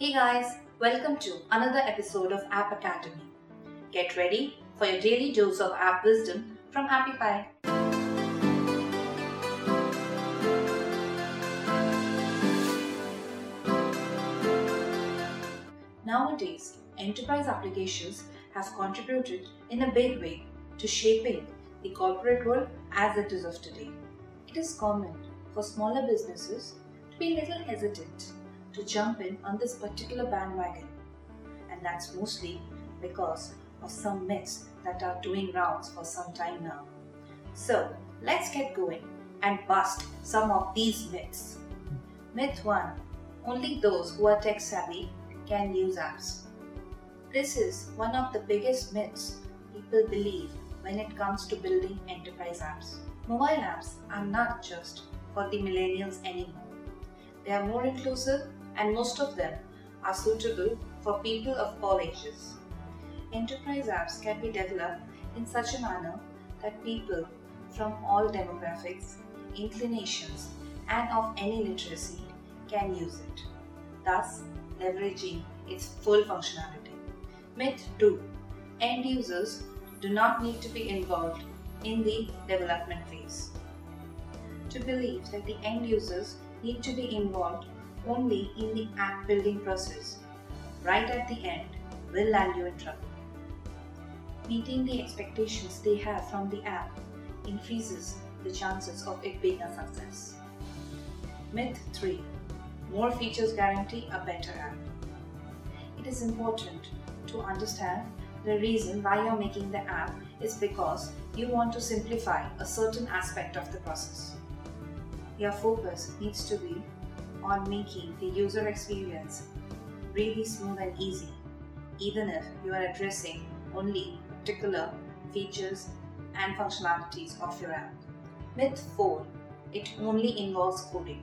Hey guys, welcome to another episode of App Academy. Get ready for your daily dose of app wisdom from Appy Pie. Nowadays, enterprise applications have contributed in a big way to shaping the corporate world as it is of today. It is common for smaller businesses to be a little hesitant to jump in on this particular bandwagon. And that's mostly because of some myths that are doing rounds for some time now. So let's get going and bust some of these myths. Myth 1 Only those who are tech savvy can use apps. This is one of the biggest myths people believe when it comes to building enterprise apps. Mobile apps are not just for the millennials anymore. They are more inclusive and most of them are suitable for people of all ages. Enterprise apps can be developed in such a manner that people from all demographics, inclinations, and of any literacy can use it, thus leveraging its full functionality. Myth 2 End users do not need to be involved in the development phase. To believe that the end users need to be involved only in the app building process, right at the end, will land you in trouble. Meeting the expectations they have from the app increases the chances of it being a success. Myth 3 More features guarantee a better app. It is important to understand the reason why you're making the app is because you want to simplify a certain aspect of the process. Your focus needs to be on making the user experience really smooth and easy, even if you are addressing only particular features and functionalities of your app. Myth 4 It only involves coding.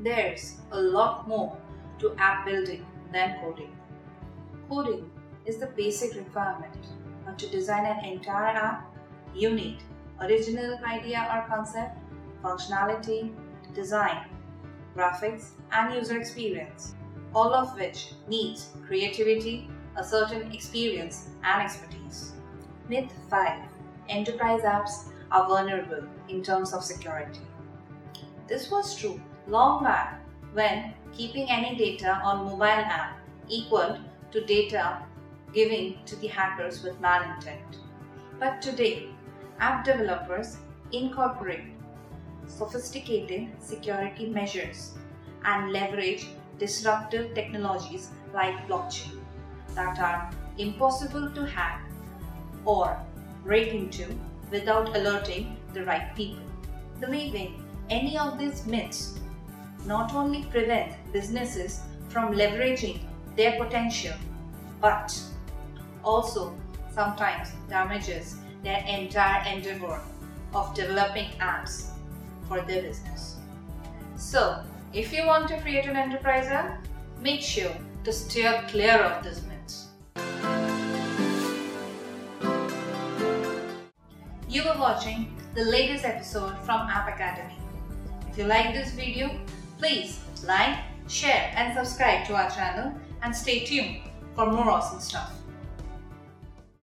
There's a lot more to app building than coding. Coding is the basic requirement, but to design an entire app, you need original idea or concept, functionality, design, graphics, and user experience, all of which needs creativity, a certain experience, and expertise. Myth 5 Enterprise apps are vulnerable in terms of security. This was true long back when keeping any data on mobile app equaled to data giving to the hackers with malintent. But today, app developers incorporate sophisticated security measures and leverage disruptive technologies like blockchain that are impossible to hack or break into without alerting the right people. Believing any of these myths not only prevent businesses from leveraging their potential but also sometimes damages their entire endeavor of developing apps for their business. So, if you want to create an enterprise app, make sure to steer clear of these myths. You were watching the latest episode from App Academy. If you like this video, please like, share, and subscribe to our channel and stay tuned for more awesome stuff.